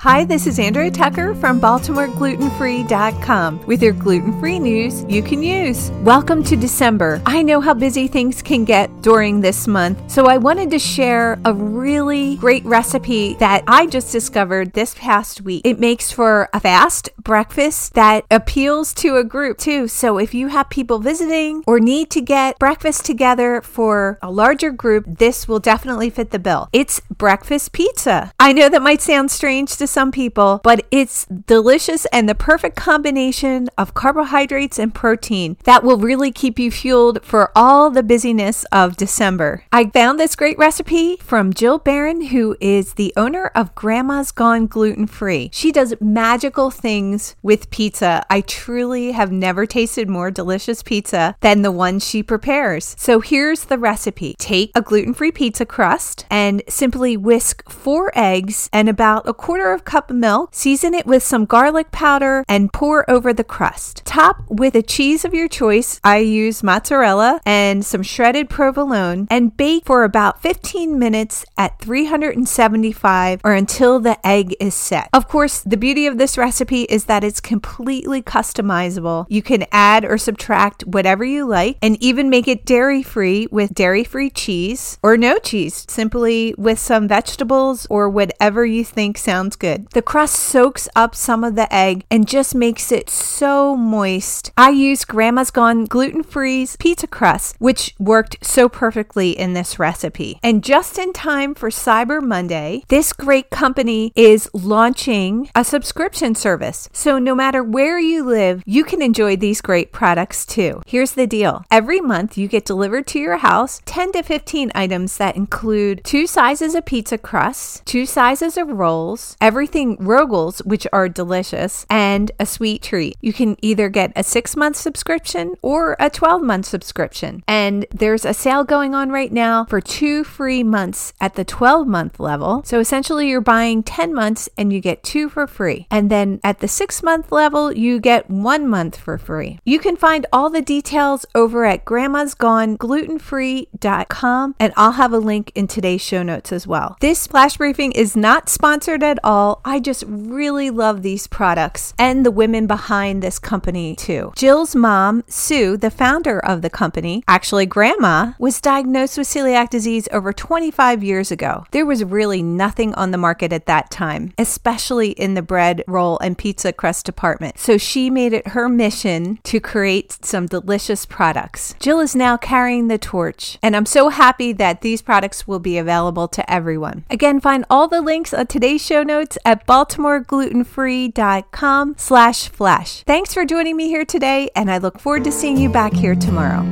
Hi, this is Andrea Tucker from BaltimoreGlutenFree.com with your gluten free news you can use. Welcome to December. I know how busy things can get during this month, so I wanted to share a really great recipe that I just discovered this past week. It makes for a fast breakfast that appeals to a group too. So if you have people visiting or need to get breakfast together for a larger group, this will definitely fit the bill. It's breakfast pizza. I know that might sound strange to some people, but it's delicious and the perfect combination of carbohydrates and protein that will really keep you fueled for all the busyness of December. I found this great recipe from Jill Barron, who is the owner of Grandma's Gone Gluten Free. She does magical things with pizza. I truly have never tasted more delicious pizza than the one she prepares. So here's the recipe take a gluten free pizza crust and simply whisk four eggs and about a quarter of cup milk, season it with some garlic powder, and pour over the crust. Top with a cheese of your choice. I use mozzarella and some shredded provolone, and bake for about 15 minutes at 375 or until the egg is set. Of course, the beauty of this recipe is that it's completely customizable. You can add or subtract whatever you like, and even make it dairy free with dairy free cheese or no cheese, simply with some vegetables or whatever you think sounds good. The crust soaks up some of the egg and just makes it so moist. I use Grandma's Gone gluten free pizza crust, which worked so perfectly in this recipe. And just in time for Cyber Monday, this great company is launching a subscription service. So no matter where you live, you can enjoy these great products too. Here's the deal every month, you get delivered to your house 10 to 15 items that include two sizes of pizza crusts, two sizes of rolls, everything Rogels, which are delicious, and a sweet treat. You can either get a six month subscription or a 12 month subscription. And there's a sale going on right now for two free months at the 12 month level. So essentially, you're buying 10 months and you get two for free. And then at the six month level, you get one month for free. You can find all the details over at grandma's gone glutenfree.com and I'll have a link in today's show notes as well. This flash briefing is not sponsored at all. I just really love these products and the women behind this company too. Jill's mom, Sue, the founder of the company, actually grandma, was diagnosed with celiac disease over 25 years ago. There was really nothing on the market at that time, especially in the bread, roll, and pizza crust department. So she made it her mission to create some delicious products. Jill is now carrying the torch, and I'm so happy that these products will be available to everyone. Again, find all the links on today's show notes at baltimoreglutenfree.com slash flash. Thanks for joining me here today, and I look forward to seeing you back here tomorrow.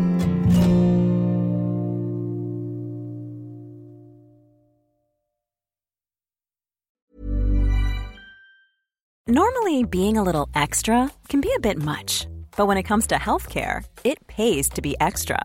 Normally, being a little extra can be a bit much, but when it comes to healthcare, it pays to be extra